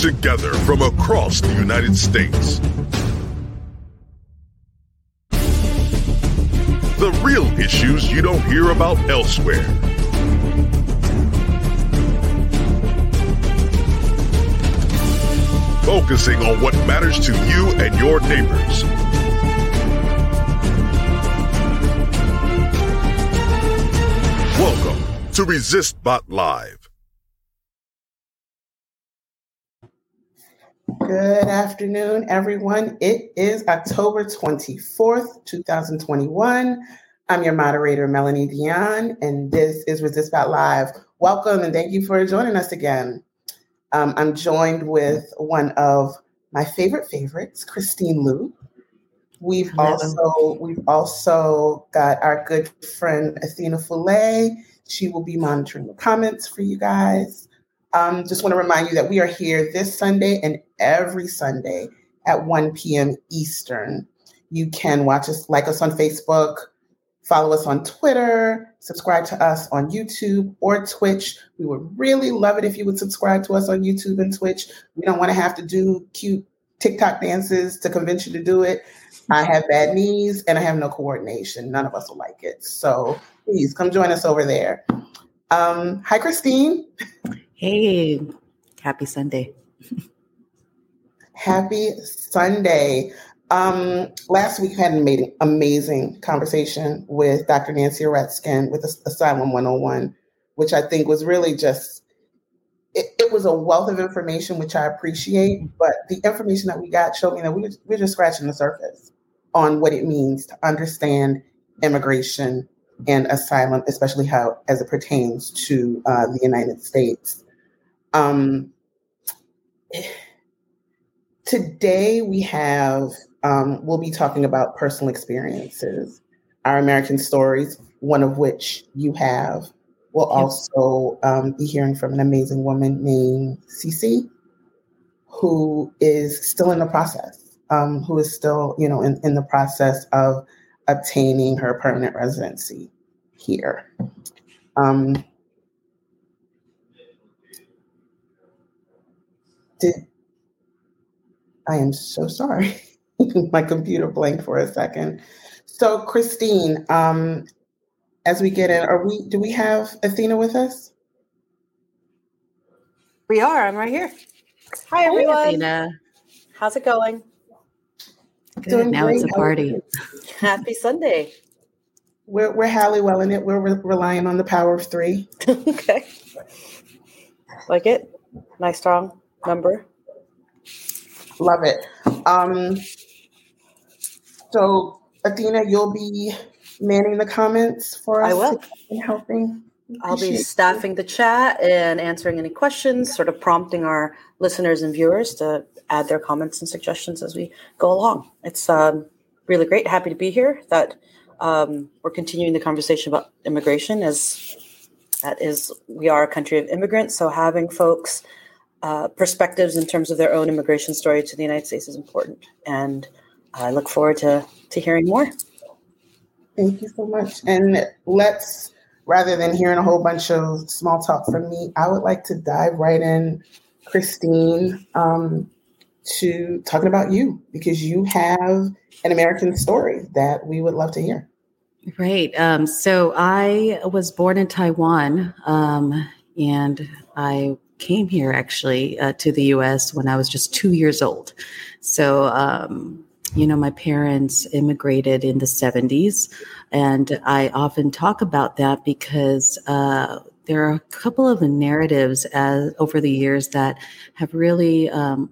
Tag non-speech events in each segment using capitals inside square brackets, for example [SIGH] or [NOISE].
together from across the United States. The real issues you don't hear about elsewhere. Focusing on what matters to you and your neighbors. Welcome to ResistBot Live. Good afternoon, everyone. It is October 24th, 2021. I'm your moderator, Melanie Dion, and this is Resist ResistBot Live. Welcome and thank you for joining us again. Um, I'm joined with one of my favorite favorites, Christine Liu. We've also we've also got our good friend Athena Foulay. She will be monitoring the comments for you guys. Um, just want to remind you that we are here this Sunday and every Sunday at 1 p.m. Eastern. You can watch us, like us on Facebook, follow us on Twitter, subscribe to us on YouTube or Twitch. We would really love it if you would subscribe to us on YouTube and Twitch. We don't want to have to do cute TikTok dances to convince you to do it. I have bad knees and I have no coordination. None of us will like it. So please come join us over there. Um, hi, Christine. [LAUGHS] Hey, happy Sunday. Happy Sunday. Um, last week, I had an amazing, conversation with Dr. Nancy Oretskin with Asylum 101, which I think was really just, it, it was a wealth of information, which I appreciate. But the information that we got showed me that we, we're just scratching the surface on what it means to understand immigration and asylum, especially how as it pertains to uh, the United States. Um, today we have um, we'll be talking about personal experiences, our American stories, one of which you have. We'll also um, be hearing from an amazing woman named Cece, who is still in the process, um, who is still, you know, in, in the process of obtaining her permanent residency here. Um, did I am so sorry. [LAUGHS] My computer blanked for a second. So, Christine, um, as we get in, are we? Do we have Athena with us? We are. I'm right here. Hi, Hey, everyone. Athena. How's it going? Good. Doing Now it's a great. How are party. Happy Sunday. We're we're Halliwelling it. We're re- relying on the power of three. [LAUGHS] okay. Like it? Nice, strong number. Love it. Um, so, Athena, you'll be manning the comments for us I will. and helping. I'll be you. staffing the chat and answering any questions, sort of prompting our listeners and viewers to add their comments and suggestions as we go along. It's um, really great. Happy to be here. That um, we're continuing the conversation about immigration as that is we are a country of immigrants. So having folks uh, perspectives in terms of their own immigration story to the United States is important, and I look forward to to hearing more. Thank you so much. And let's, rather than hearing a whole bunch of small talk from me, I would like to dive right in, Christine, um, to talking about you because you have an American story that we would love to hear. Right. Um, so I was born in Taiwan, um, and I came here actually uh, to the U.S. when I was just two years old. So, um, you know, my parents immigrated in the 70s, and I often talk about that because uh, there are a couple of narratives as, over the years that have really um,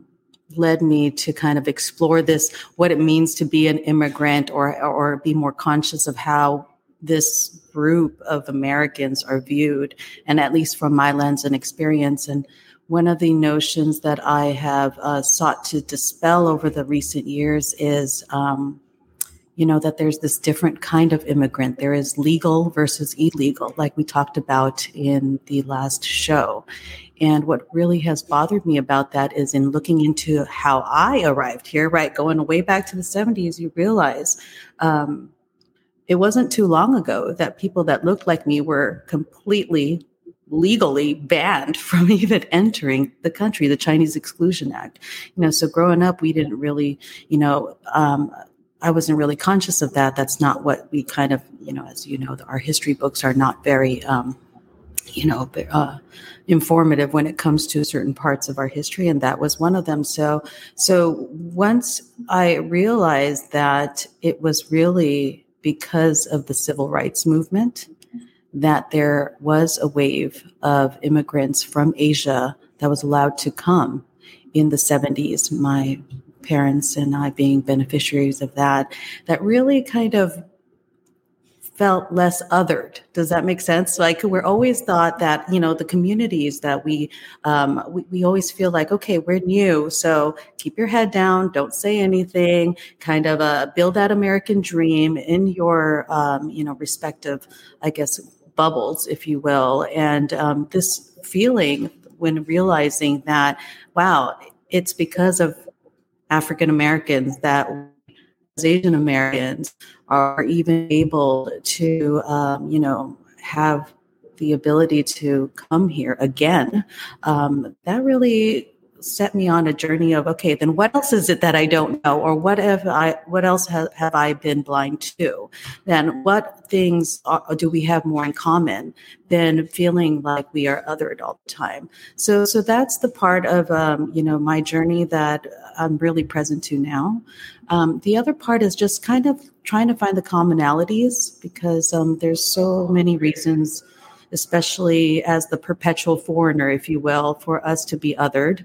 led me to kind of explore this what it means to be an immigrant or or be more conscious of how this group of Americans are viewed and at least from my lens and experience and one of the notions that I have uh, sought to dispel over the recent years is um, you know that there's this different kind of immigrant there is legal versus illegal like we talked about in the last show and what really has bothered me about that is in looking into how I arrived here, right? Going way back to the 70s, you realize um, it wasn't too long ago that people that looked like me were completely legally banned [LAUGHS] from even entering the country, the Chinese Exclusion Act. You know, so growing up, we didn't really, you know, um, I wasn't really conscious of that. That's not what we kind of, you know, as you know, our history books are not very, um, you know, uh, informative when it comes to certain parts of our history, and that was one of them. So, so once I realized that it was really because of the civil rights movement that there was a wave of immigrants from Asia that was allowed to come in the 70s. My parents and I being beneficiaries of that, that really kind of felt less othered. Does that make sense? Like we're always thought that you know the communities that we um, we, we always feel like okay we're new, so keep your head down, don't say anything, kind of a build that American dream in your um, you know respective, I guess bubbles, if you will, and um, this feeling when realizing that wow, it's because of African Americans that Asian Americans are even able to, um, you know, have the ability to come here again. Um, that really set me on a journey of okay then what else is it that i don't know? Or what have i what else have, have i been blind to? Then what things are, do we have more in common than feeling like we are othered all the time? So so that's the part of um, you know my journey that i'm really present to now. Um, the other part is just kind of trying to find the commonalities because um, there's so many reasons especially as the perpetual foreigner, if you will, for us to be othered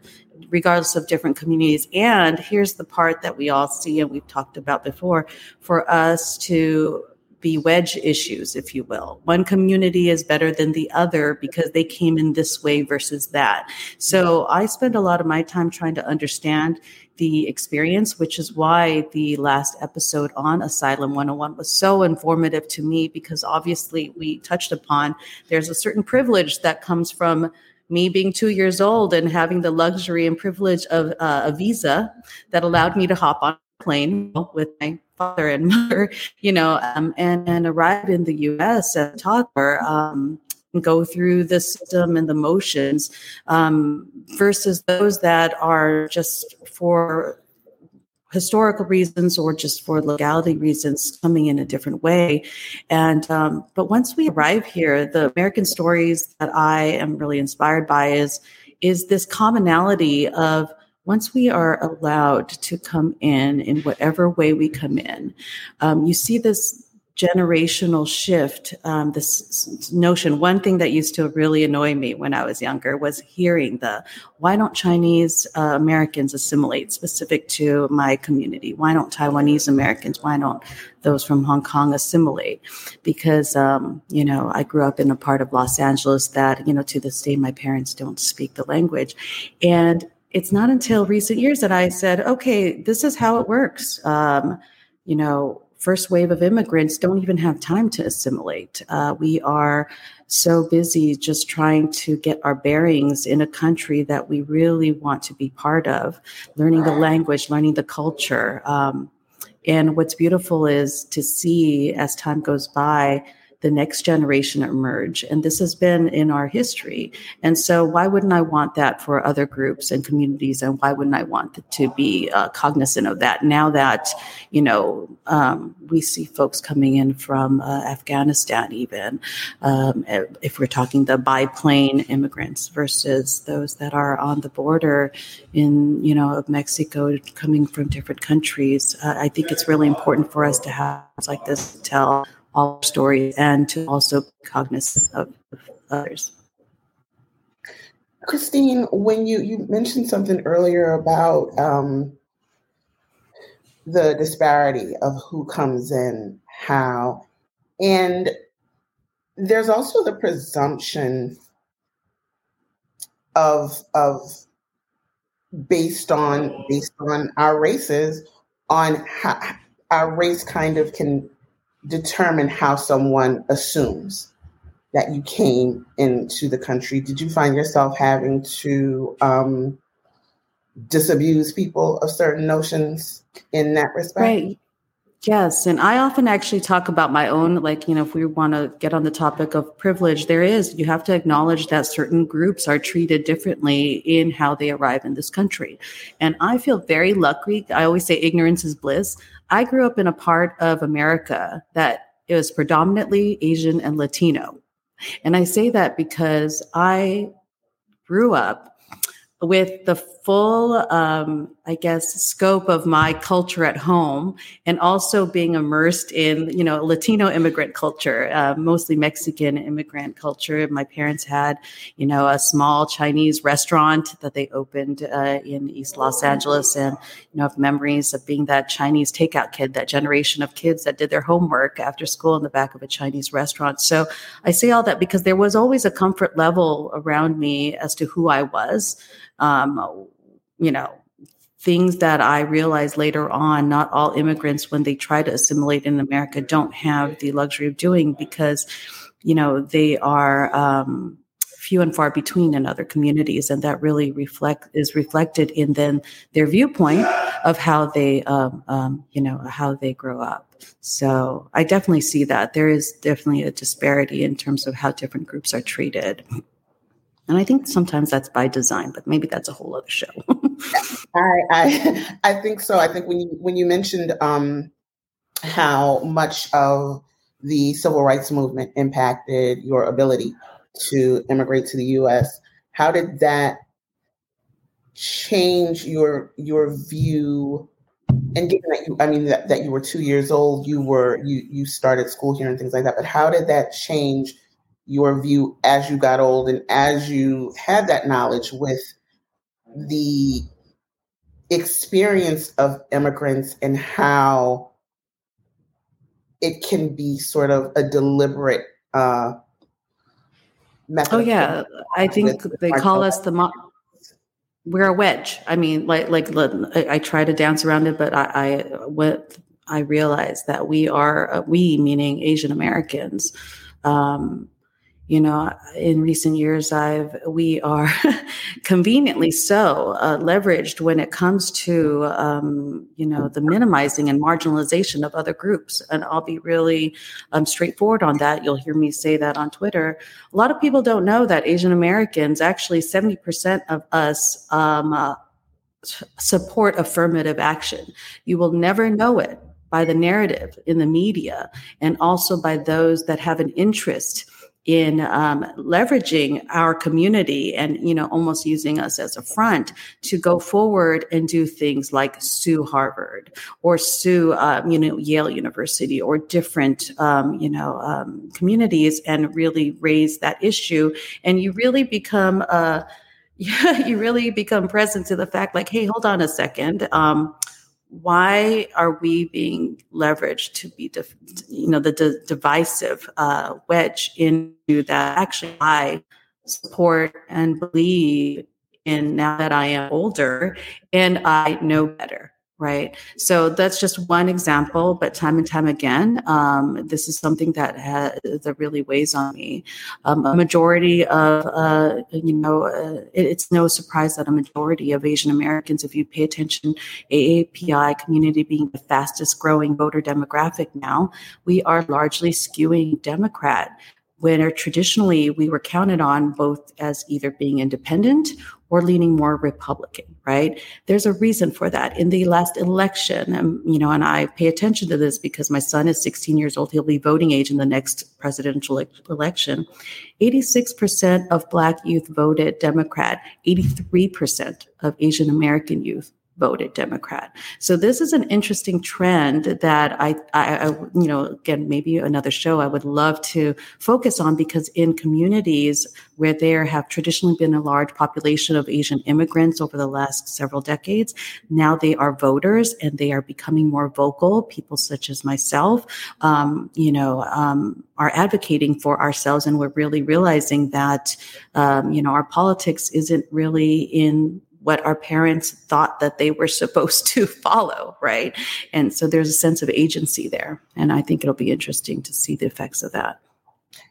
regardless of different communities. And here's the part that we all see and we've talked about before for us to be wedge issues, if you will. One community is better than the other because they came in this way versus that. So I spend a lot of my time trying to understand the experience, which is why the last episode on Asylum 101 was so informative to me because obviously we touched upon there's a certain privilege that comes from me being two years old and having the luxury and privilege of uh, a visa that allowed me to hop on a plane with my father and [LAUGHS] mother, you know, um, and, and arrive in the U.S. as a toddler. Um, go through the system and the motions um, versus those that are just for historical reasons or just for legality reasons coming in a different way. And um, but once we arrive here the american stories that i am really inspired by is is this commonality of once we are allowed to come in in whatever way we come in um, you see this generational shift um, this notion. One thing that used to really annoy me when i was younger was hearing the why don't chinese uh, americans assimilate specific to my community? Why don't taiwanese americans why don't those from hong kong assimilate? Because um, you know i grew up in a part of los angeles that you know to this day my parents don't speak the language. And it's not until recent years that i said okay this is how it works. Um, you know first wave of immigrants don't even have time to assimilate. Uh, we are so busy just trying to get our bearings in a country that we really want to be part of, learning the language, learning the culture. Um, and what's beautiful is to see as time goes by the next generation emerge. And this has been in our history. And so, why wouldn't I want that for other groups and communities? And why wouldn't I want to be uh, cognizant of that now that, you know, um, we see folks coming in from uh, Afghanistan, even um, if we're talking the biplane immigrants versus those that are on the border in, you know, of Mexico coming from different countries. Uh, I think it's really important for us to have like this tell all stories and to also cognizant of, others. Christine, when you, you mentioned something earlier about um, the disparity of who comes in, how, and there's also the presumption of of based on based on our races on how our race kind of can determine how someone assumes that you came into the country? Did you find yourself having to um, disabuse people of certain notions in that respect? Right. Yes. And I often actually talk about my own, like, you know, if we want to get on the topic of privilege, there is, you have to acknowledge that certain groups are treated differently in how they arrive in this country. And I feel very lucky. I always say ignorance is bliss. I grew up in a part of America that was predominantly Asian and Latino. And I say that because I grew up with the full, um, I guess, scope of my culture at home, and also being immersed in, you know, Latino immigrant culture, uh, mostly Mexican immigrant culture. My parents had, you know, a small Chinese restaurant that they opened uh, in East Los Angeles, and you know, have memories of being that Chinese takeout kid, that generation of kids that did their homework after school in the back of a Chinese restaurant. So I say all that because there was always a comfort level around me as to who I was um, you know, things that I realized later on, not all immigrants, when they try to assimilate in America, don't have the luxury of doing because, you know, they are um, few and far between in other communities, and that really reflect is reflected in then their viewpoint of how they, um, um, you know, how they grow up. So I definitely see that there is definitely a disparity in terms of how different groups are treated. And I think sometimes that's by design, but maybe that's a whole other show. [LAUGHS] I, I, I think so. I think when you when you mentioned um, how much of the civil rights movement impacted your ability to immigrate to the U.S., how did that change your your view? And given that you, I mean, that, that you were two years old, you were you you started school here and things like that. But how did that change your view as you got old and as you had that knowledge with the experience of immigrants and how it can be sort of a deliberate uh, method. Oh yeah, I think they call us the mo- we're a wedge. I mean, like like I, I try to dance around it, but I, I what I realize that we are uh, we meaning Asian Americans. Um, you know in recent years i've we are [LAUGHS] conveniently so uh, leveraged when it comes to um, you know the minimizing and marginalization of other groups. And i'll be really um, straightforward on that. You'll hear me say that on twitter. A lot of people don't know that asian americans actually 70% of us um, uh, support affirmative action. You will never know it by the narrative in the media and also by those that have an interest in um, leveraging our community and you know almost using us as a front to go forward and do things like sue harvard or sue um, you know yale university or different um, you know um, communities and really raise that issue. And you really become uh, [LAUGHS] you really become present to the fact like hey hold on a second. Um, why are we being leveraged to be, you know, the de- divisive uh, wedge into that? Actually, I support and believe in now that I am older and I know better right? So that's just one example, but time and time again, um, this is something that has, that really weighs on me. Um, a majority of, uh, you know, uh, it, it's no surprise that a majority of Asian Americans, if you pay attention, AAPI community being the fastest growing voter demographic now, we are largely skewing Democrat where traditionally we were counted on both as either being independent or leaning more Republican, right? There's a reason for that. In the last election, um, you know, and I pay attention to this because my son is 16 years old. He'll be voting age in the next presidential election. 86% of Black youth voted Democrat, 83% of Asian American youth voted Democrat. So this is an interesting trend that I, I, I, you know, again, maybe another show I would love to focus on because in communities where there have traditionally been a large population of Asian immigrants over the last several decades, now they are voters and they are becoming more vocal. People such as myself, um, you know, um, are advocating for ourselves, and we're really realizing that, um, you know, our politics isn't really in what our parents thought that they were [LAUGHS] supposed to follow, right? And so there's a sense of agency there. And I think it'll be interesting to see the effects of that.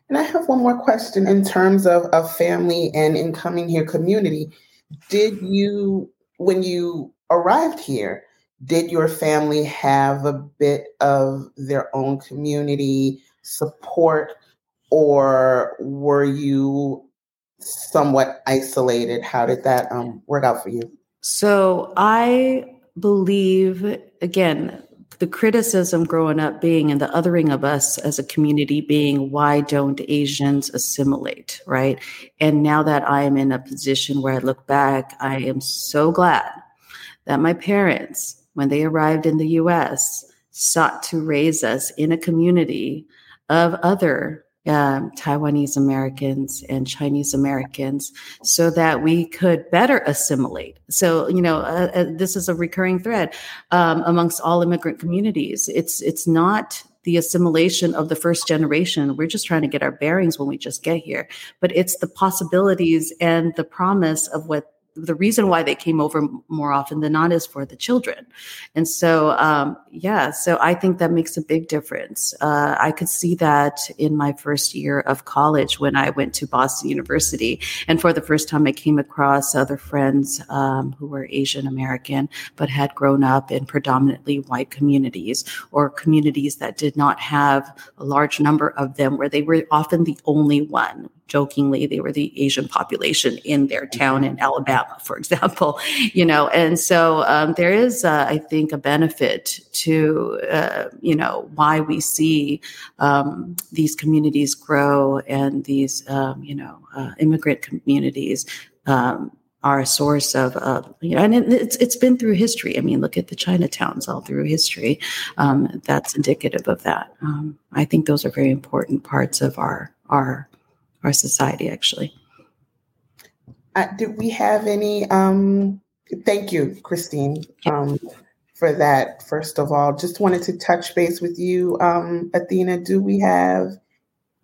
And I have one more question in terms of, of family and in coming here community. Did you, when you arrived here, did your family have a bit of their own community support, or were you somewhat isolated? How did that um, work out for you? So I believe, again, the criticism growing up being and the othering of us as a community being why don't asians assimilate right and now that i am in a position where i look back i am so glad that my parents when they arrived in the us sought to raise us in a community of other um, Taiwanese Americans and Chinese Americans so that we could better assimilate. So, you know, uh, uh, this is a recurring thread um, amongst all immigrant communities. It's it's not the assimilation of the first generation. We're just trying to get our bearings when we just get here, but it's the possibilities and the promise of what the reason why they came over more often than not is for the children. And so, um, yeah, so I think that makes a big difference. Uh, I could see that in my first year of college when I went to Boston University. And for the first time, I came across other friends um, who were Asian American, but had grown up in predominantly white communities or communities that did not have a large number of them, where they were often the only one jokingly they were the asian population in their town in alabama for example [LAUGHS] you know and so um, there is uh, i think a benefit to uh, you know why we see um, these communities grow and these um, you know uh, immigrant communities um, are a source of, uh, you know, and it's it's been through history. I mean, look at the Chinatowns all through history. Um, that's indicative of that. Um, I think those are very important parts of our our our society, actually. Uh, did we have any? Um, thank you, Christine, um, for that. First of all, just wanted to touch base with you, um, Athena. Do we have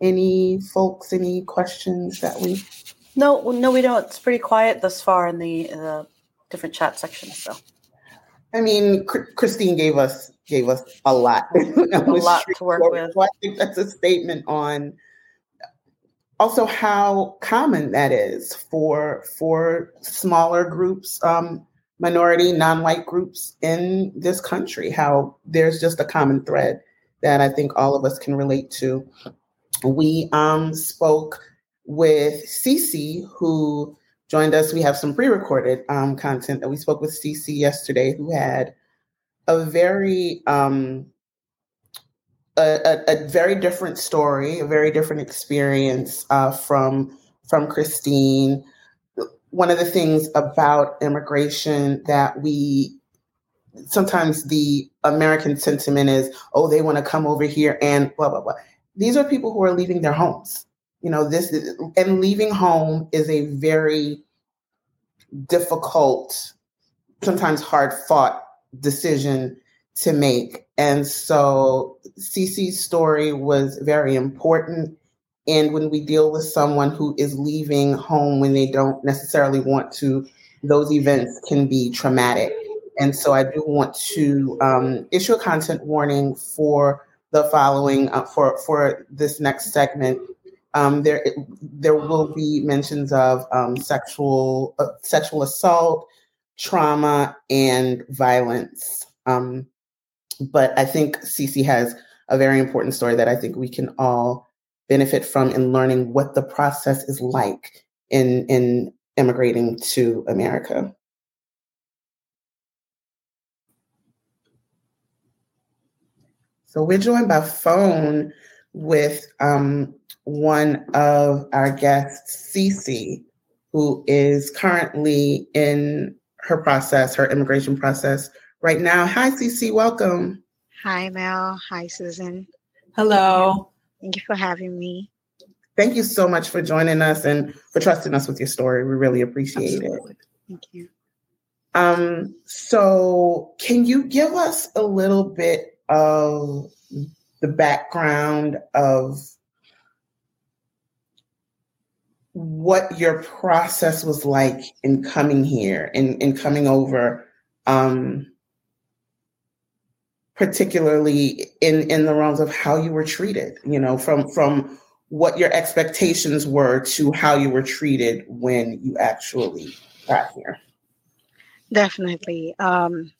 any folks? Any questions that we? No, no, we don't. It's pretty quiet thus far in the uh, different chat sections. So, I mean, Christine gave us gave us a lot, [LAUGHS] a lot to work with. So I think that's a statement on also how common that is for for smaller groups um, minority non-white groups in this country how there's just a common thread that i think all of us can relate to we um, spoke with Cece who joined us. We have some pre-recorded um, content that we spoke with Cece yesterday, who had a very um, a, a, very different story, a very different experience uh, from from Christine. One of the things about immigration that we sometimes the American sentiment is, oh, they want to come over here and blah blah blah. These are people who are leaving their homes. You know, this is, and leaving home is a very difficult, sometimes hard fought decision to make. And so Cece's story was very important. And when we deal with someone who is leaving home when they don't necessarily want to, those events can be traumatic. And so I do want to um, issue a content warning for the following uh, for for this next segment. Um, there there will be mentions of um, sexual uh, sexual assault, trauma, and violence. Um, but I think Cece has a very important story that I think we can all benefit from in learning what the process is like in in immigrating to America. So we're joined by phone with um, one of our guests, Cece, who is currently in her process, her immigration process right now. Hi, Cece. Welcome. Hi, Mel. Hi, Susan. Hello. Thank you for having me. Thank you so much for joining us and for trusting us with your story. We really appreciate Absolutely. it. Thank you. Um, so, can you give us a little bit of the background of what your process was like in coming here and in, in coming over? Um, particularly in in the realms of how you were treated you know from from what your expectations were to how you were treated when you actually got here definitely um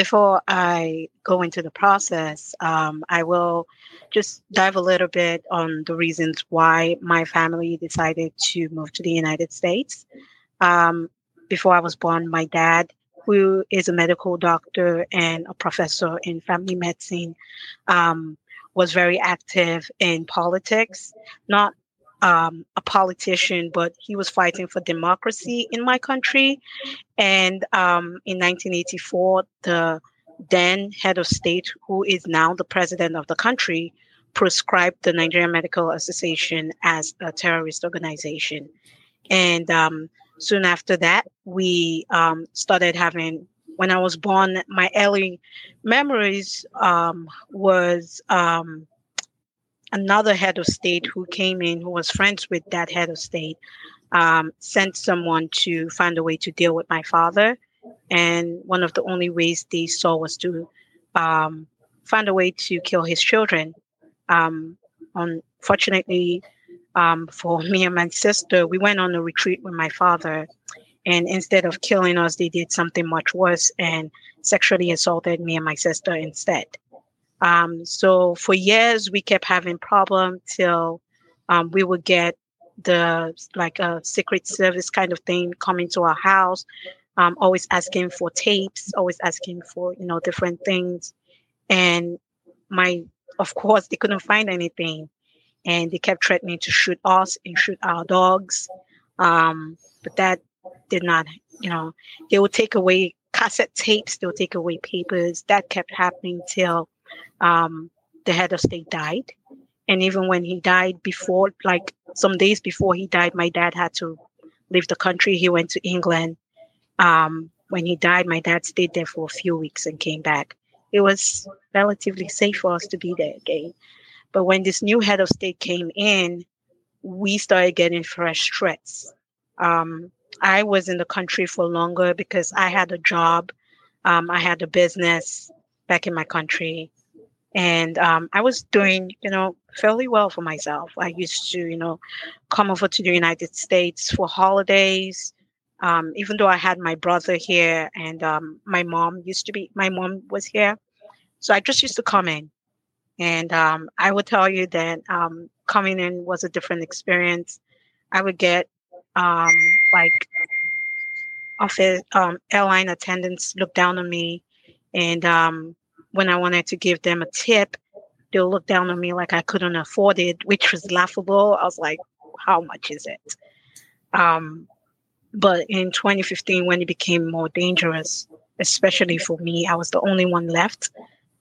before I go into the process, um, I will just dive a little bit on the reasons why my family decided to move to the United States. Um, before I was born, my dad, who is a medical doctor and a professor in family medicine, um, was very active in politics, not um, a politician, but he was fighting for democracy in my country. And um, in 1984, the then head of state, who is now the president of the country, prescribed the Nigerian Medical Association as a terrorist organization. And um, soon after that, we um, started having. When I was born, my early memories um, was um, another head of state who came in, who was friends with that head of state, um, sent someone to find a way to deal with my father. And one of the only ways they saw was to um, find a way to kill his children. Um, unfortunately, um, for [LAUGHS] me and my sister, we went on a retreat with my father. And instead of killing us, they did something much worse and sexually assaulted me and my sister instead. Um, so for years we kept having problems till um, we would get the like a secret service kind of thing coming to our house, um, always asking for tapes, always asking for you know different things, and my of course they couldn't find anything, and they kept threatening to shoot us and shoot our dogs, um, but that did not you know they would take away cassette tapes, they'll take away papers. That kept happening till um, the head of state died. And even when he died before, like some days before he died, my dad had to leave the country. He went to England. Um, when he died, my dad stayed there for a few weeks and came back. It was relatively safe for us to be there again. But when this new head of state came in, we started getting fresh threats. Um, I was in the country for longer because I had a job, um, I had a business back in my country and um, I was doing, you know, fairly well for myself. I used to, you know, come over to the United States for holidays. Um, even though I had my brother here and um, my mom used to be, my mom was here, so I just used to come in, and um, I would tell you that um, coming in was a different experience. I would get um, like office airline attendants look down on me, and when I wanted to give them a tip, they'll look down on me like I couldn't afford it, which was laughable. I was like, how much is it? Um, but in 2015, when it became more dangerous, especially for me, I was the only one left.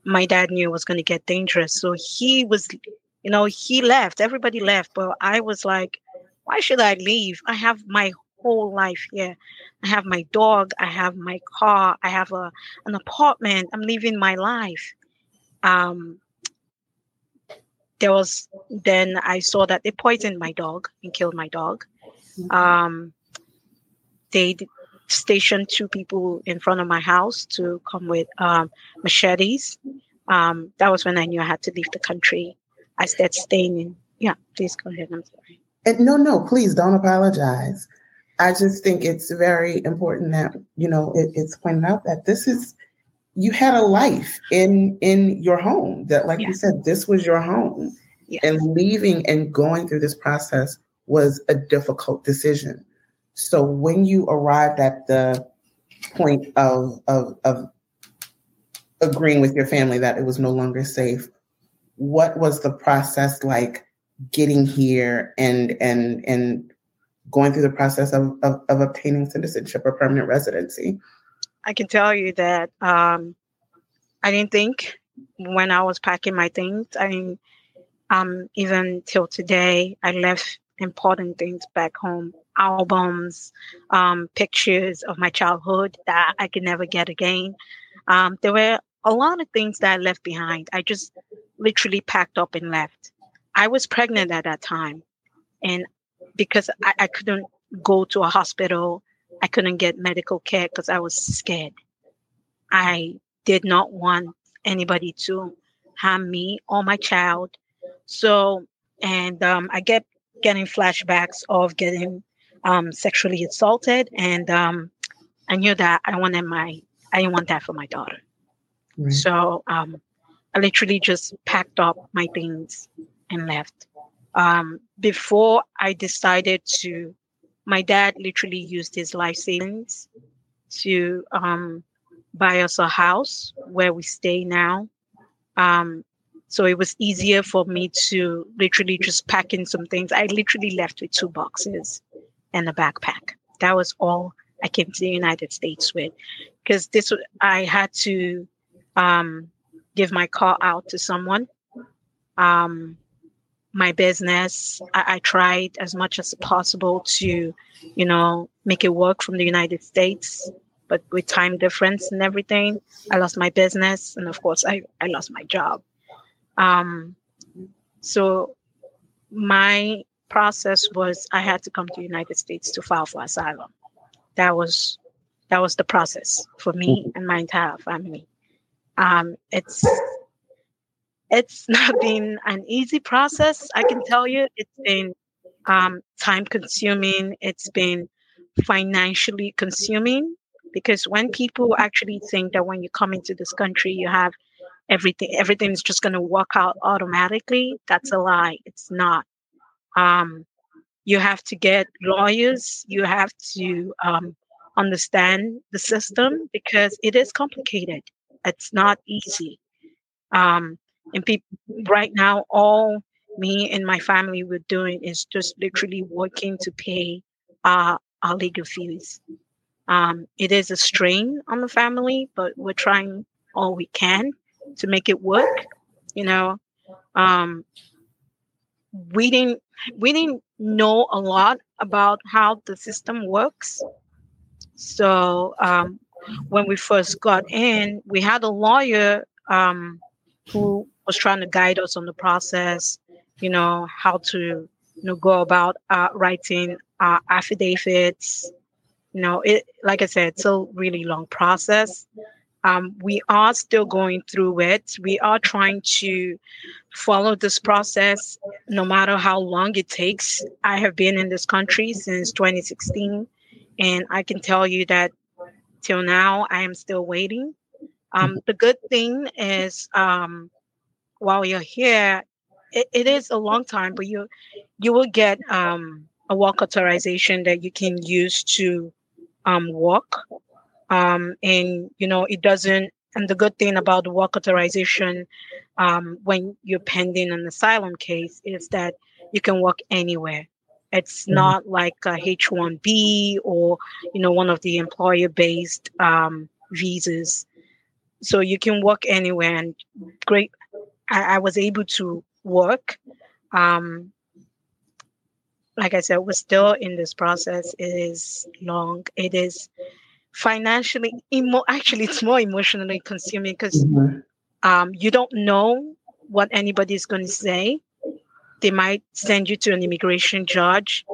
My dad knew it was going to get dangerous. So he was, you know, he left. Everybody left. But I was like, why should I leave? I have my whole life here. I have my dog, I have my car, I have a an apartment. I'm living my life. Um, there was then I saw that they poisoned my dog and killed my dog. Mm-hmm. Um, they stationed two people in front of my house to come with um, machetes. Um, that was when I knew I had to leave the country. I started staying in. Yeah, please go ahead. I'm sorry. And no, no, please don't apologize. I just think it's very important that you know it, it's pointed out that this is you had a life in in your home that like you said this was your home yes. and leaving and going through this process was a difficult decision so when you arrived at the point of of, of agreeing with your family that it was no longer safe what was the process like getting here and and and going through the process of, of, of obtaining citizenship or permanent residency? I can tell you that um, I didn't think when I was packing my things. I mean, um, even till today, I left important things back home albums, um, pictures of my childhood that I could never get again. Um, there were a lot of things that I left behind. I just literally packed up and left. I was pregnant at that time, and because I, I couldn't go to a hospital. I couldn't get medical care because I was scared. I did not want anybody to harm me or my child. So, and um, I get getting flashbacks of getting um, sexually assaulted, and um, I knew that I wanted my I didn't want that for my daughter. Right. So um, I literally just packed up my things and left. Um, before I decided to, my dad literally used his life savings to um, buy us a house where we stay now. Um, so it was easier for me to literally just pack in some things. I literally left with two boxes and a backpack. That was all I came to the United States with, because this I had to um, give my car out to someone. Um, my business, I, I tried as much as possible to, you know, make it work from the United States but with time difference and everything, I lost my business, and of course, I, I lost my job. Um, so my process was I had to come to the United States to file for asylum. That was that was the process for me mm-hmm. and my entire family. Um, it's it's [LAUGHS] not been an easy process. I can tell you, it's been um, time consuming. It's been financially consuming because when people actually think that when you come into this country you have everything everything's just going to work out automatically that's a lie it's not um, you have to get lawyers you have to um, understand the system because it is complicated. It's not easy. Um, and people right now all me and my family were doing is just literally working to pay uh, our legal fees. Um, it is a strain on the family, but we're trying all we can to make it work. You know, um, we didn't we didn't know a lot about how the system works. So um, when we first got in, we had a lawyer um, who was trying to guide us on the process. You know how to you know go about uh, writing uh, affidavits you know it like i said it's a really long process um, we are still going through it. We are trying to follow this process no matter how long it takes. I have been in this country since 2016 and i can tell you that till now i am still waiting. Um, the good thing is um, while you're here it, it is a long time but you you will get um, a work authorization that you can use to um, work. Um, and, you know, it doesn't, and the good thing about work authorization um, when you're pending an asylum case is that you can work anywhere. It's mm-hmm. not like a H1B or, you know, one of the employer based um, visas. So you can work anywhere. And great, I, I was able to work. Um, like I said, we're still in this process. It is long. It is financially, emo- actually, it's more emotionally consuming because mm-hmm. um, you don't know what anybody is going to say. They might send you to an immigration judge.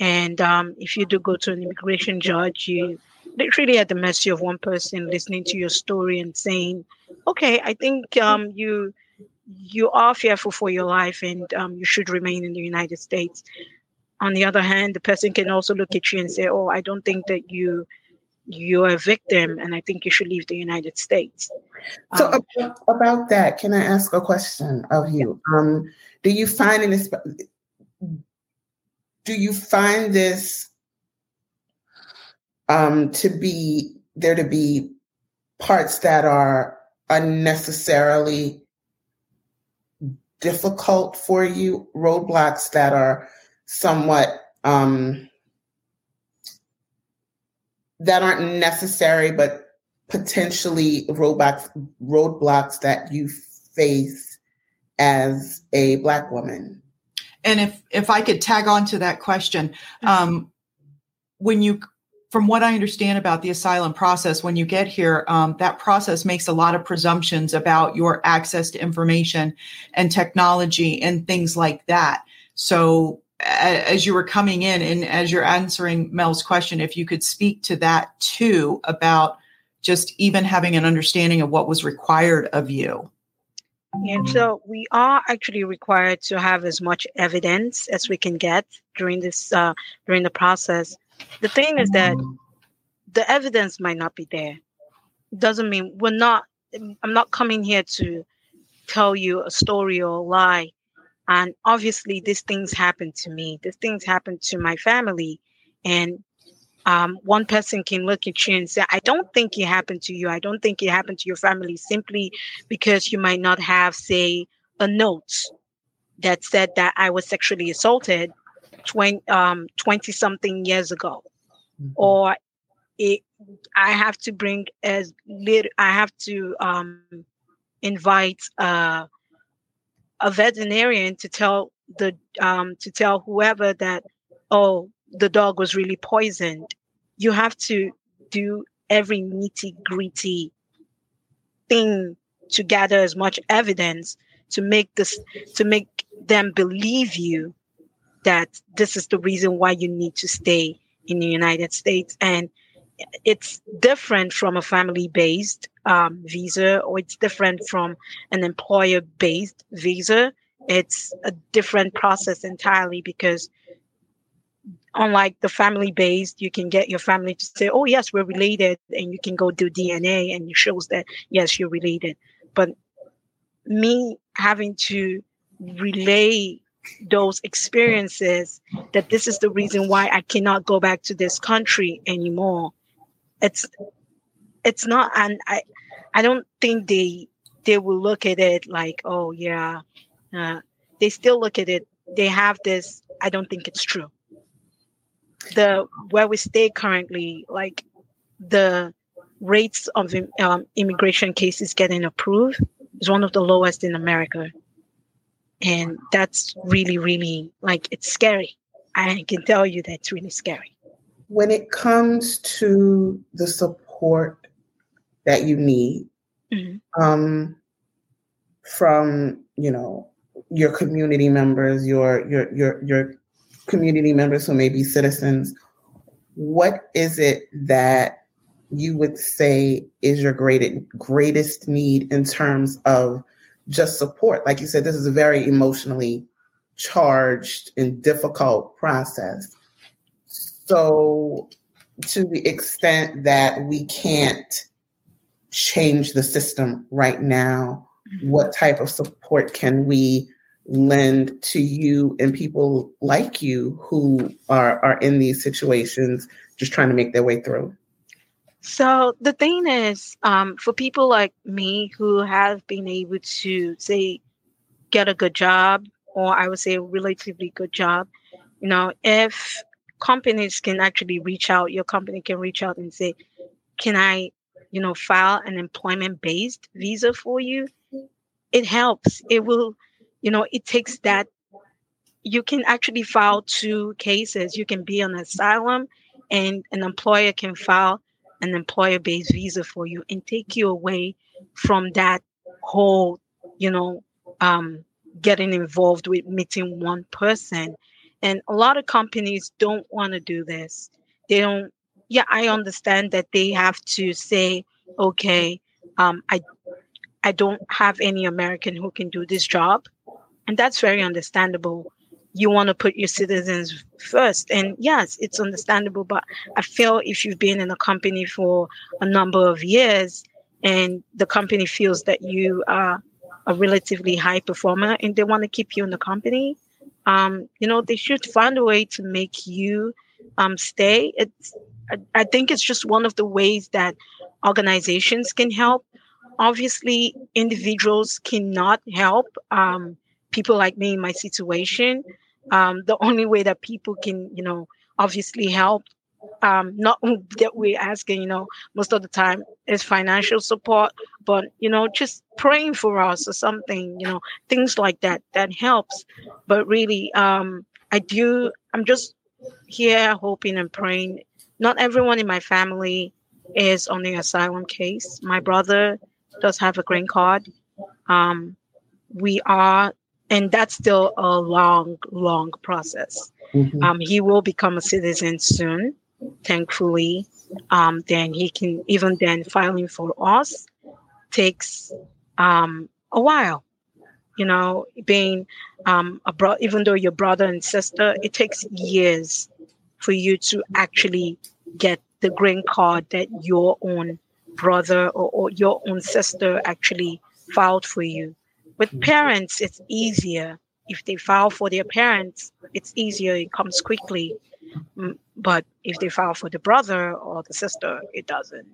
And um, if you do go to an immigration judge, you literally at the mercy of one person listening to your story and saying, okay, I think um, you you are fearful for your life and um, you should remain in the United States on the other hand, the person can also look at you and say, "Oh, I don't think that you you're a victim, and I think you should leave the United States." So um, about, about, that, can I ask a question of you? Um, do you find in this? Do you find this um, to be there to be parts that are unnecessarily difficult for you, roadblocks that are somewhat um, that aren't necessary, but potentially roadblocks roadblocks that you face as a black woman. And if if I could tag on to that question, um, when you from what I understand about the asylum process, when you get here, um, that process makes a lot of presumptions about your access to information and technology and things like that. So as you were coming in and as you're answering Mel's question, if you could speak to that too about just even having an understanding of what was required of you. And so we are actually required to have as much evidence as we can get during this uh, during the process. The thing is that the evidence might not be there. Doesn't mean we're not. I'm not coming here to tell you a story or a lie. And obviously, these things happen to me. These things happen to my family. And um, one person can look at you and say, I don't think it happened to you. I don't think it happened to your family simply because you might not have, say, a note that said that I was sexually assaulted 20, um, 20 something years ago. Mm-hmm. Or it, I have to bring as little, I have to um, invite uh, a veterinarian to tell the um, to tell whoever that oh the dog was really poisoned. You have to do every nitty gritty thing to gather as much evidence to make this to make them believe you that this is the reason why you need to stay in the United States and it's different from a family based um, visa or it's different from an employer based visa. It's a different process entirely because unlike the family based you can get your family to say oh yes we're related and you can go do dna and it shows that yes you're related. But me having to relay those experiences that this is the reason why i cannot go back to this country anymore it's it's not and i i don't think they they will look at it like oh yeah uh, they still look at it. They have this i don't think it's true. The where we stay currently like the rates of um, immigration cases getting approved is one of the lowest in america. And that's really really like it's scary. I can tell you that's really scary. When it comes to the support that you need mm-hmm. um, from you know your community members your your your your community members who may be citizens what is it that you would say is your greatest greatest need in terms of just support like you said this is a very emotionally charged and difficult process so, to the extent that we can't change the system right now, what type of support can we lend to you and people like you who are, are in these situations just trying to make their way through? So the thing is, um, for people like me who have been able to say get a good job, or I would say a relatively good job, you know, if companies can actually reach out your company can reach out and say can i you know file an employment based visa for you it helps. It will you know it takes that you can actually file two cases. You can be on asylum and an employer can file an employer based visa for you and take you away from that whole you know um getting involved with meeting one person. And a lot of companies don't want to do this. They don't, yeah, I understand that they have to say, okay, um, I, I don't have any American who can do this job. And that's very understandable. You want to put your citizens first. And yes, it's understandable. But I feel if you've been in a company for a number of years and the company feels that you are a relatively high performer and they want to keep you in the company, um, you know, they should find a way to make you um, stay. It's, I, think it's just one of the ways that organizations can help. Obviously, individuals cannot help um, people like me in my situation. Um, the only way that people can, you know, obviously help um, not [LAUGHS] that we're asking, you know, most of the time is financial support, but you know, just praying for us or something, you know, things like that that helps. But really, um, I do. I'm just here hoping and praying. Not everyone in my family is on the asylum case. My brother does have a green card. Um, we are, and that's still a long, long process. Mm-hmm. Um, he will become a citizen soon thankfully, um, then he can even then filing for us takes um, a while. You know, being um, a bro- even though your brother and sister, it takes years for you to actually get the green card that your own brother or, or your own sister actually filed for you. With mm-hmm. parents, it's easier. If they file for their parents, it's easier. It comes quickly. Mm, but if they file for the brother or the sister, it doesn't.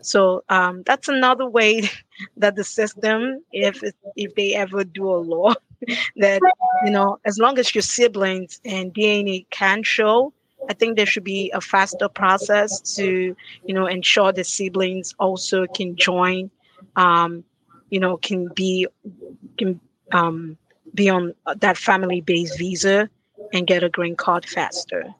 So um, that's another way [LAUGHS] that the system, if if they ever do a law, [LAUGHS] that you know, as long as your siblings and DNA can show, I think there should be a faster process to you know ensure the siblings also can join, um, you know, can be can um, be on that family-based visa and get a green card faster.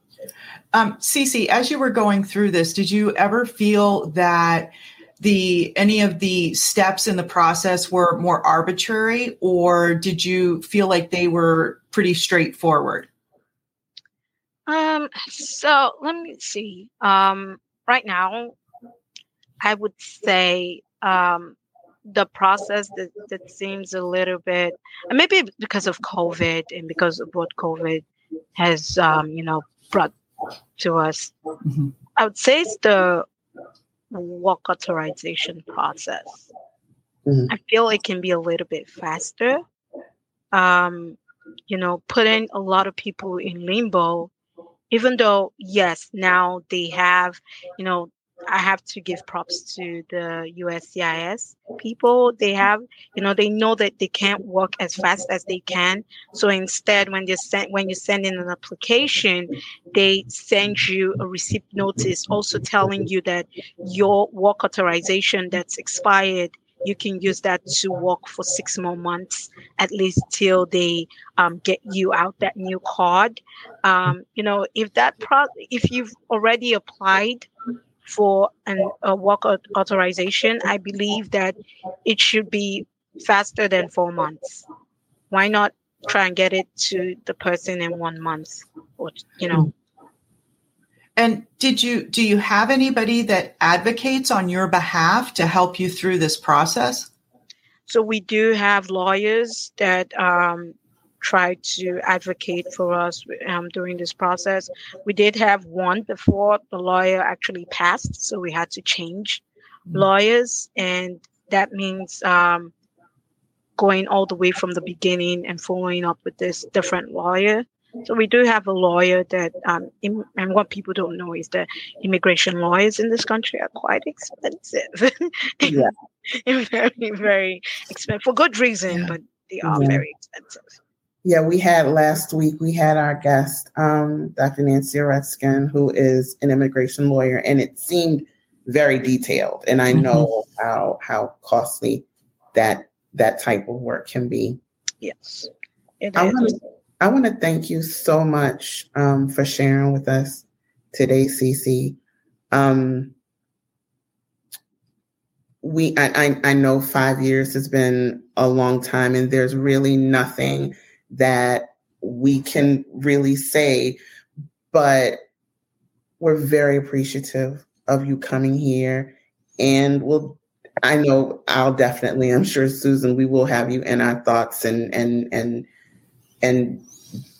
Um, Cece, as you were going through this, did you ever feel that the any of the steps in the process were more arbitrary, or did you feel like they were pretty straightforward? Um, so let me see. Um, right now, I would say um, the process that, that seems a little bit, maybe because of COVID and because of what COVID has, um, you know, brought to us. Mm-hmm. I would say it's the work authorization process. Mm-hmm. I feel it can be a little bit faster. Um, you know, putting a lot of people in limbo, even though, yes, now they have, you know, I have to give props to the USCIS people. They have, you know, they know that they can't work as fast as they can. So instead, when they send when you send in an application, they send you a receipt notice, also telling you that your work authorization that's expired you can use that to work for six more months at least till they um, get you out that new card um, you know if that pro if you've already applied for an, a work authorization, I believe that it should be faster than four months. Why not try and get it to the person in one month or, you know? And did you do you have anybody that advocates on your behalf to help you through this process? So we do have lawyers that um, try to advocate for us um, during this process. We did have one before the lawyer actually passed, so we had to change mm-hmm. lawyers, and that means um, going all the way from the beginning and following up with this different lawyer. So we do have a lawyer that, um, Im- and what people don't know is that immigration lawyers in this country are quite expensive. yeah. [LAUGHS] very, very expensive for good reason, yeah. but they are yeah. very expensive. Yeah, we had last week, we had our guest, um, Dr. Nancy Oreskin, who is an immigration lawyer, and it seemed very detailed. And I know mm-hmm. how how costly that that type of work can be. Yes. I want to I want to thank you so much um, for sharing with us today, Cece. Um, we I, I I know five years has been a long time, and there's really nothing that we can really say, but we're very appreciative of you coming here. And we'll, I know I'll definitely, I'm sure Susan, we will have you in our thoughts and, and, and, and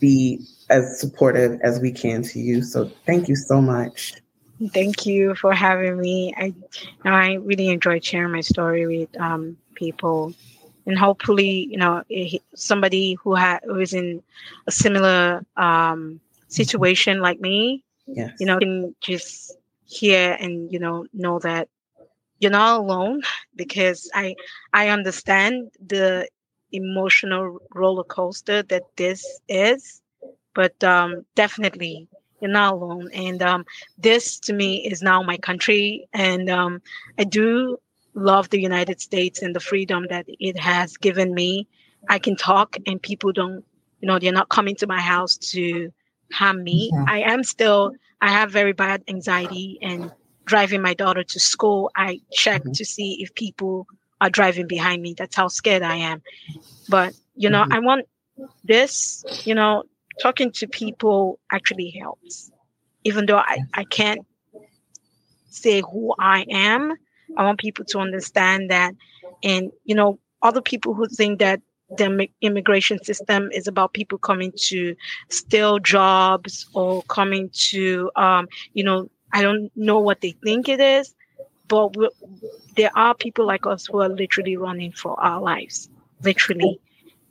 be as supportive as we can to you. So thank you so much. Thank you for having me. I I really enjoyed sharing my story with um, people and hopefully you know somebody who had who is in a similar um, situation like me yes. you know can just hear and you know know that you're not alone [LAUGHS] because i i understand the emotional roller coaster that this is but um, definitely you're not alone and um, this to me is now my country and um, i do love the United States and the freedom that it has given me. I can talk and people don't, you know, they're not coming to my house to harm me. Mm-hmm. I am still, I have very bad anxiety and driving my daughter to school, I check mm-hmm. to see if people are driving behind me. That's how scared I am. But, you know, mm-hmm. I want this, you know, talking to people actually helps. Even though I, I can't say who I am, I want people to understand that. And, you know, other people who think that the immigration system is about people coming to steal jobs or coming to, um, you know, I don't know what they think it is, but there are people like us who are literally running for our lives, literally.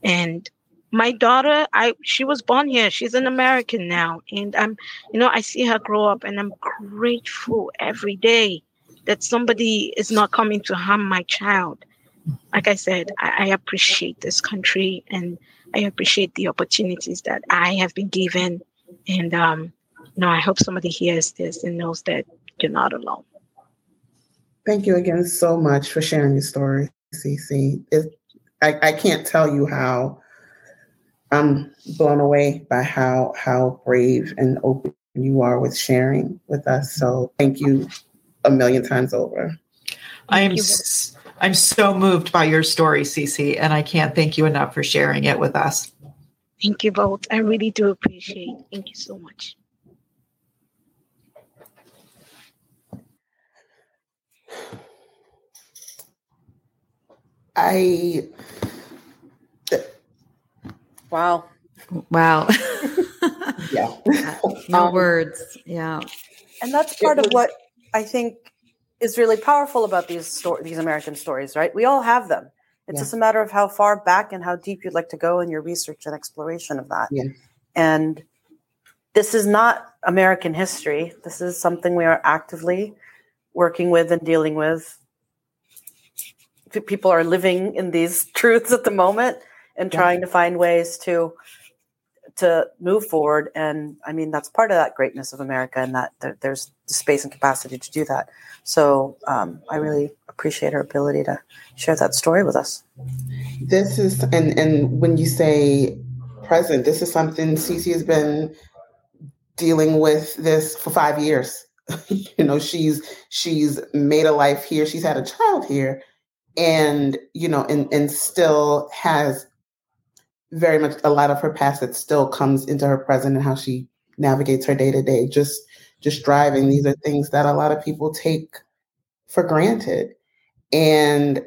And my daughter, I she was born here. She's an American now, and I'm, you know, I see her grow up, and I'm grateful every day that somebody is not coming to harm my child. Like I said, I, I appreciate this country, and I appreciate the opportunities that I have been given, and um, you know, I hope somebody hears this and knows that you're not alone. Thank you again so much for sharing your story, Cece. It, I, I can't tell you how I'm blown away by how how brave and open you are with sharing with us. So thank you a million times over. I am I'm so moved by your story, Cece, and I can't thank you enough for sharing it with us. Thank you both. I really do appreciate. It. Thank you so much. I Wow. Wow. yeah. [LAUGHS] no um, words. Yeah. And that's part was, of what I think is really powerful about these sto- these American stories, right? We all have them. It's yeah. just a matter of how far back and how deep you'd like to go in your research and exploration of that. Yeah. And this is not American history. This is something we are actively working with and dealing with. People are living in these [LAUGHS] truths at the moment and yeah. trying to find ways to to move forward and i mean that's part of that greatness of america and that there's space and capacity to do that so um, i really appreciate her ability to share that story with us this is and and when you say present this is something Cece has been dealing with this for five years [LAUGHS] you know she's she's made a life here she's had a child here and you know and and still has very much a lot of her past that still comes into her present and how she navigates her day to day. Just just driving. These are things that a lot of people take for granted. And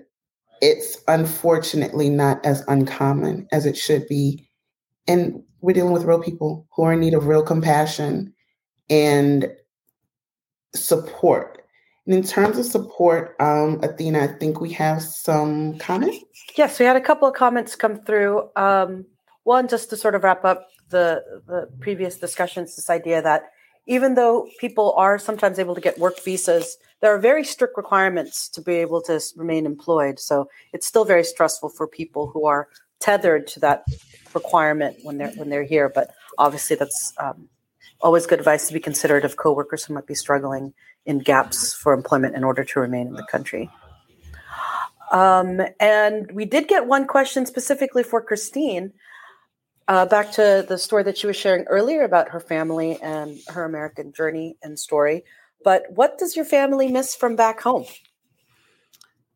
it's unfortunately not as uncommon as it should be. And we're dealing with real people who are in need of real compassion and support and in terms of support, um, Athena, I think we have some comments. Yes, we had a couple of comments come through. Um, one, just to sort of wrap up the, the previous discussions, this idea that even though people are sometimes able to get work visas, there are very strict requirements to be able to remain employed. So it's still very stressful for people who are tethered to that requirement when they're when they're here. But obviously, that's um, always good advice to be considerate of coworkers who might be struggling in gaps for employment in order to remain in the country. Um, and we did get one question specifically for Christine, uh, back to the story that she was sharing earlier about her family and her American journey and story. But what does your family miss from back home?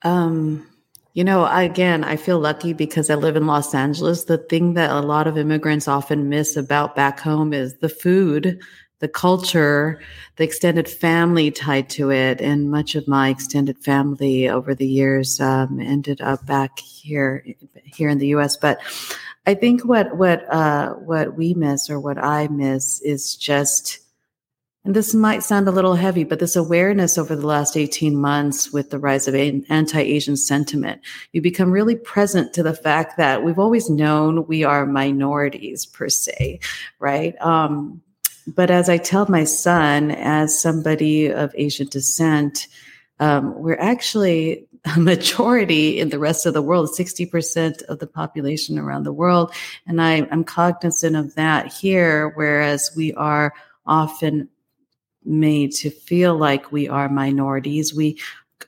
Um, you know, again, I feel lucky because I live in Los Angeles. The thing that a lot of immigrants often miss about back home is the food the culture, the extended family tied to it. And much of my extended family over the years um, ended up back here, here in the U.S. But I think what what uh, what we miss or what I miss is just, and this might sound a little heavy, but this awareness over the last eighteen months with the rise of anti-Asian sentiment, you become really present to the fact that we've always known we are minorities per se, right? Um, but as I tell my son, as somebody of Asian descent, um, we're actually a majority in the rest of the world, 60% of the population around the world. And I, I'm cognizant of that here, whereas we are often made to feel like we are minorities. We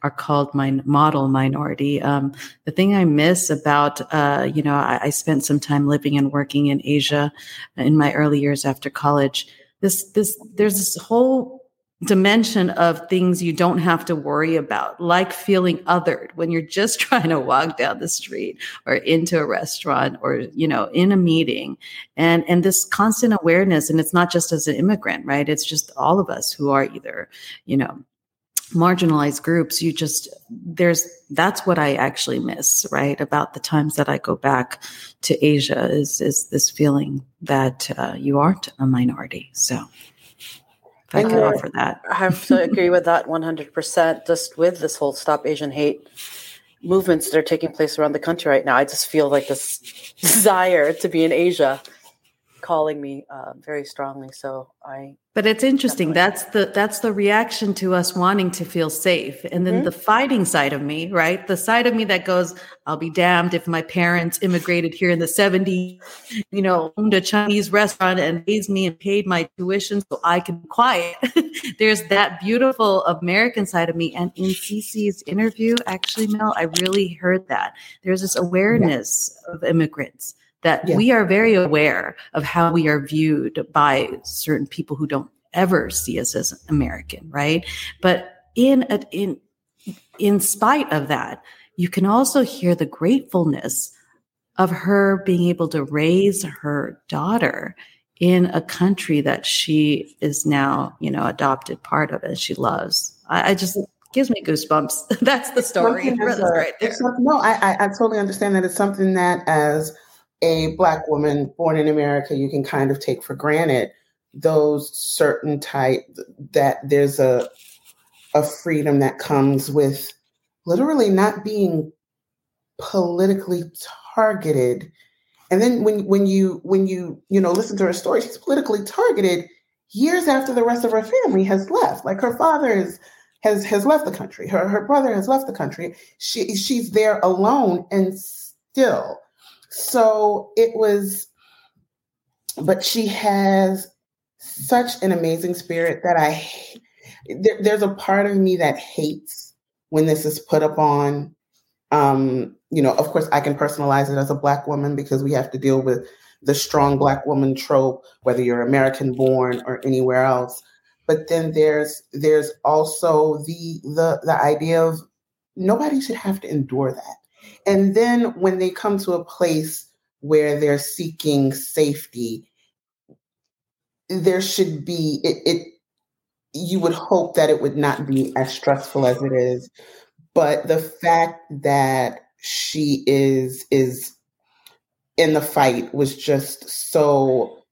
are called my model minority. Um, the thing I miss about, uh, you know, I, I, spent some time living and working in Asia in my early years after college this this there's this whole dimension of things you don't have to worry about, like feeling othered when you're just [LAUGHS] trying to walk down the street or into a restaurant or, you know, in a meeting. And, and this constant awareness, and it's not just as an immigrant, right? It's just all of us who are either, you know, marginalized groups you just there's that's what i actually miss right about the times that i go back to asia is is this feeling that uh, you aren't a minority so I can offer that. I have to agree with that 100%. Just with this whole Stop Asian Hate movements that are taking place around the country right now, I just feel like this [LAUGHS] desire to be in Asia calling me uh, very strongly. So I. But it's interesting. That's the that's the reaction to us wanting to feel safe, and then mm-hmm. the fighting side of me, right? The side of me that goes, "I'll be damned if my parents immigrated here in the '70s, you know, owned a Chinese restaurant and raised me and paid my tuition so I can be quiet." [LAUGHS] There's that beautiful American side of me, and in Cece's interview, actually, Mel, I really heard that there's this awareness yeah. of immigrants that yeah. we are very aware of how we are viewed by certain people who don't ever see us as American, right? But in in in spite of that, you can also hear the gratefulness of her being able to raise her daughter in a country that she is now, you know, adopted part of and she loves. I, I just gives me goosebumps. [LAUGHS] That's the story. Really uh, right there. No, I, I, I totally understand that it's something that as a black woman born in America, you can kind of take for granted those certain type that there's a a freedom that comes with literally not being politically targeted. And then when when you when you you know listen to her story, she's politically targeted years after the rest of her family has left. Like her father is has has left the country. Her her brother has left the country. She she's there alone and still so it was, but she has such an amazing spirit that I, there, there's a part of me that hates when this is put up on. Um, you know, of course, I can personalize it as a Black woman because we have to deal with the strong Black woman trope, whether you're American born or anywhere else. But then there's there's also the the the idea of nobody should have to endure that. And then when they come to a place where they're seeking safety, there should be it, it you would hope that it would not be as stressful as it is. But the fact that she is is in the fight was just so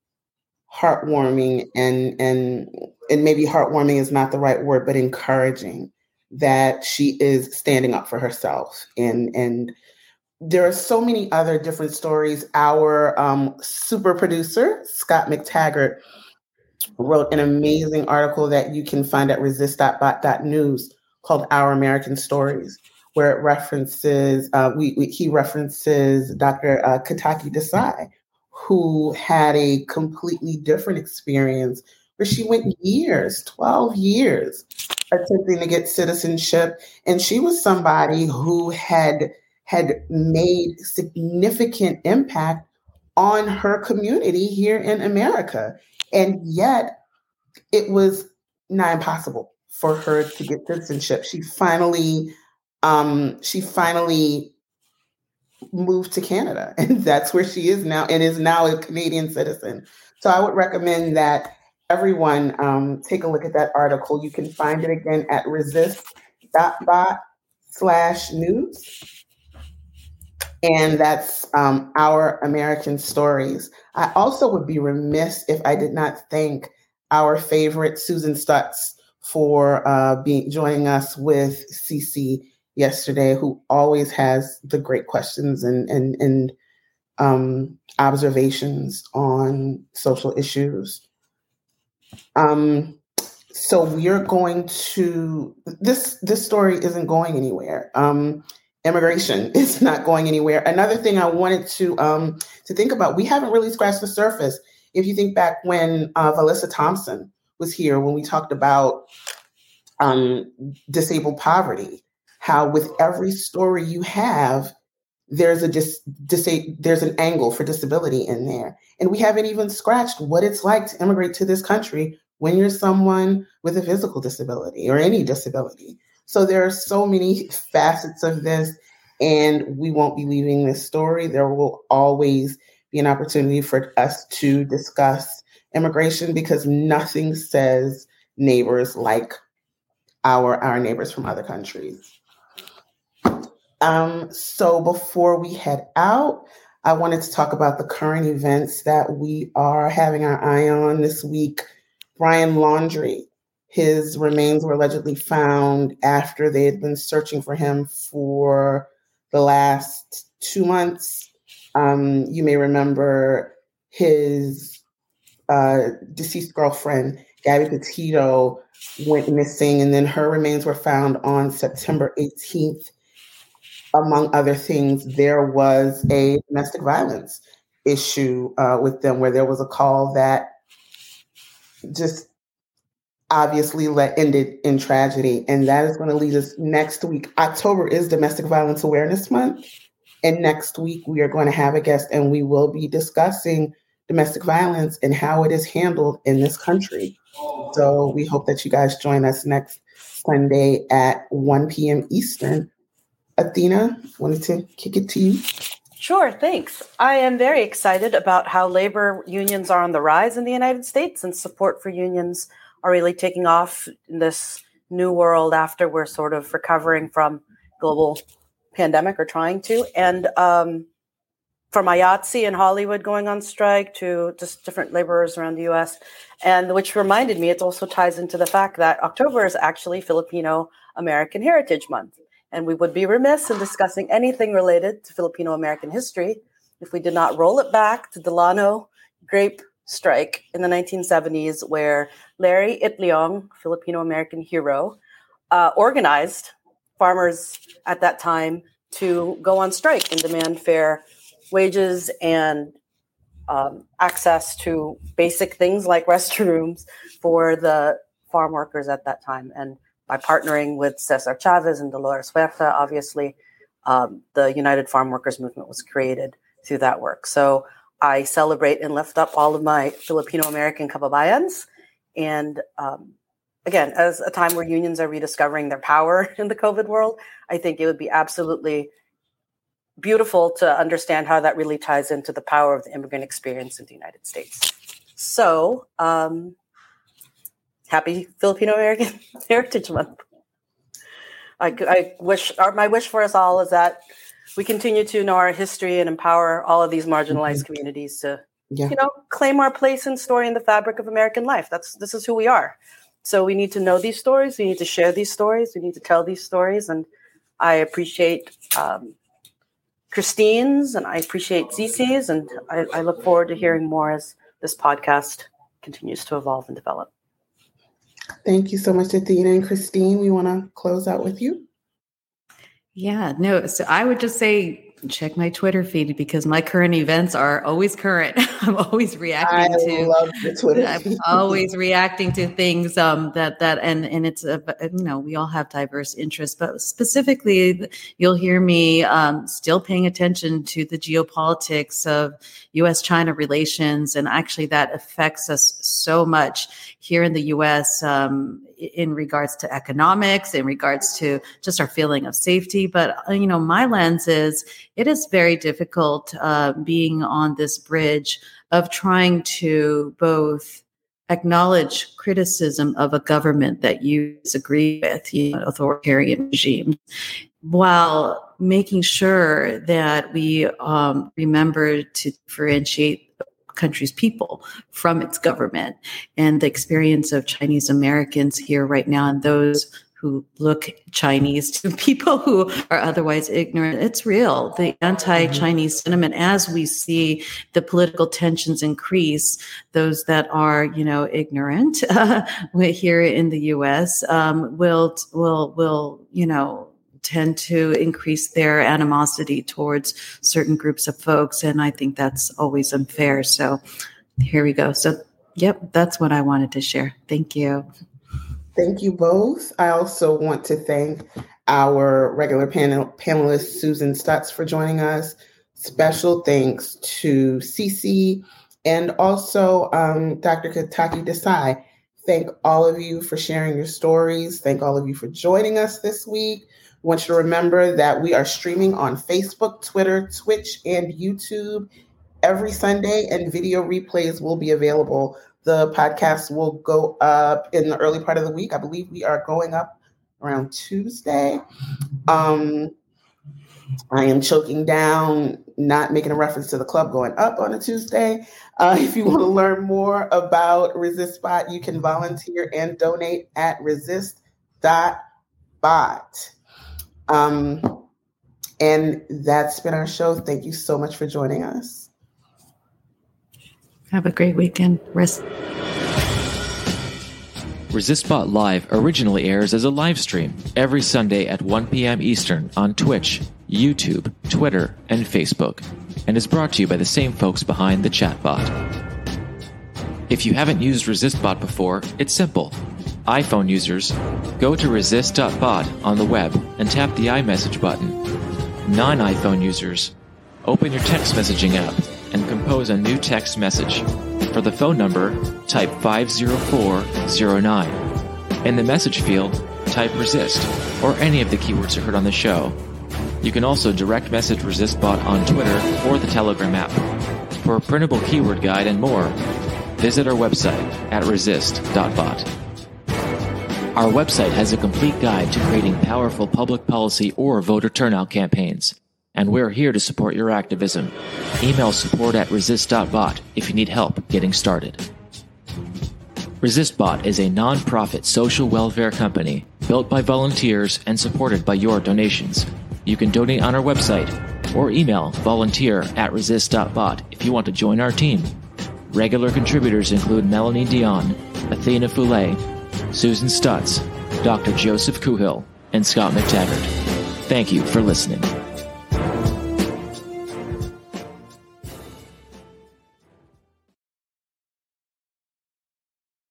heartwarming and and and maybe heartwarming is not the right word but encouraging that she is standing up for herself. And and there are so many other different stories. Our um, super producer scott mctaggart wrote an amazing article that you can find at resist.bot.news called our american stories where it references uh, we, we, he references dr uh, kataki desai who had a completely different experience where she went years 12 years attempting to get citizenship. And she was somebody who had had made significant impact on her community here in America. And yet it was not impossible for her to get citizenship. She finally um, she finally moved to Canada [LAUGHS] and that's where she is now and is now a Canadian citizen. So I would recommend that everyone um, take a look at that article. You can find it again at resist.bot slash news. And that's um, our American stories. I also would be remiss if I did not thank our favorite Susan Stutz for uh, being joining us with Cece yesterday, who always has the great questions and and and um, observations on social issues. Um, so we're going to this this story isn't going anywhere. Um, immigration [LAUGHS] is not going anywhere. Another thing I wanted to um, to think about, we haven't really scratched the surface. If you think back when uh, Vilissa Thompson was here, when we talked about um, disabled poverty, how with every story you have, there's a dis, dis, there's an angle for disability in there. And we haven't even scratched what it's like to immigrate to this country when you're someone with a physical disability or any disability. So there are so many [LAUGHS] facets of this and we won't be leaving this story. There will always be an opportunity for us to discuss immigration because nothing says neighbors like our our neighbors from other countries um, so before we head out, I wanted to talk about the current events that we are having our eye on this week. Brian Laundrie, His remains were allegedly found after they had been searching for him for the last two months. Um, you may remember his uh, deceased girlfriend, Gabby Petito, went missing, and then her remains were found on September 18th. Among other things, there was a domestic violence issue uh, with them where there was a call that just obviously let ended in tragedy. And that is going to lead us next week. October is domestic violence awareness month. And next week we are going to have a guest and we will be discussing domestic violence and how it is handled in this country. So we hope that you guys join us next sunday at 1 p.m eastern athena wanted to kick it to you Sure, thanks. I am very excited about how labor unions are on the rise in the United States and support for unions are really taking off in this new world after we're sort of recovering from global pandemic or trying to. And um, from IATSE in Hollywood going on strike to just different laborers around the US. And which reminded me, it also ties into the fact that October is actually Filipino American Heritage Month. And we would be remiss in discussing anything related to Filipino American history if we did not roll it back to Delano grape strike in the 1970s, where Larry Itliong, Filipino American hero, uh, organized farmers at that time to go on strike and demand fair wages and um, access to basic things like [LAUGHS] restrooms for the farm workers at that time. And by partnering with Cesar Chavez and Dolores Huerta, obviously, um, the United Farm Workers Movement was created through that work. So I celebrate and lift up all of my Filipino American kababayans. And um, again, as a time where unions are rediscovering their power [LAUGHS] in the COVID world, I think it would be absolutely beautiful to understand how that really ties into the power of the immigrant experience in the United States. So, um, happy Filipino American [LAUGHS] Heritage Month. I, I wish our, my wish for us all is that we continue to know our history and empower all of these marginalized mm-hmm. communities to yeah. you know claim our place and story in the fabric of American life. That's this is who we are. So we need to know these stories. We need to share these stories. We need to tell these stories. And I appreciate um, Christine's and I appreciate Cece's, and I, I look forward to hearing more as this podcast continues to evolve and develop. Thank you so much, Athena and Christine. We want to close out with you. Yeah, no. So I would just say check my Twitter feed because my current events are always current. [LAUGHS] I'm always reacting I to. Love the Twitter. I'm always reacting to things um, that that and and it's a you know we all have diverse interests, but specifically you'll hear me um, still paying attention to the geopolitics of U.S.-China relations, and actually that affects us so much here in the U.S. Um, in regards to economics, in regards to just our feeling of safety. But uh, you know, my lens is it is very difficult uh, being on this bridge of trying to both acknowledge criticism of a government that you disagree with, you know, authoritarian regime, while making sure that we um, remember to differentiate country's people from its government and the experience of Chinese Americans here right now and those who look Chinese to [LAUGHS] people who are otherwise ignorant. It's real. The anti Chinese sentiment, as we see the political tensions increase, those that are, you know, ignorant [LAUGHS] uh, here in the US um, will, will, will, you know, tend to increase their animosity towards certain groups of folks. And I think that's always unfair. So here we go. So, yep, that's what I wanted to share. Thank you. Thank you both. I also want to thank our regular panel panelist Susan Stutz for joining us. Special thanks to Cece and also um, Dr. Kataki Desai. Thank all of you for sharing your stories. Thank all of you for joining us this week. I want you to remember that we are streaming on Facebook, Twitter, Twitch, and YouTube every Sunday, and video replays will be available. The podcast will go up in the early part of the week. I believe we are going up around Tuesday. Um, I am choking down, not making a reference to the club going up on a Tuesday. Uh, [LAUGHS] if you want to learn more about ResistBot, you can volunteer and donate at resist.bot. Um, and that's been our show. Thank you so much for joining us. Have a great weekend. Rest. ResistBot Live originally airs as a live stream every Sunday at 1 p.m. Eastern on Twitch, YouTube, Twitter, and Facebook, and is brought to you by the same folks behind the chatbot. If you haven't used ResistBot before, it's simple. iPhone users, go to resist.bot on the web and tap the iMessage button. Non iPhone users, open your text messaging app and compose a new text message. For the phone number, type 50409. In the message field, type resist or any of the keywords you heard on the show. You can also direct message ResistBot on Twitter or the Telegram app. For a printable keyword guide and more, visit our website at resist.bot. Our website has a complete guide to creating powerful public policy or voter turnout campaigns and we're here to support your activism. Email support at resist.bot if you need help getting started. ResistBot is a non-profit social welfare company built by volunteers and supported by your donations. You can donate on our website or email volunteer at resist.bot if you want to join our team. Regular contributors include Melanie Dion, Athena Foulay, Susan Stutz, Dr. Joseph Kuhil, and Scott McTaggart. Thank you for listening.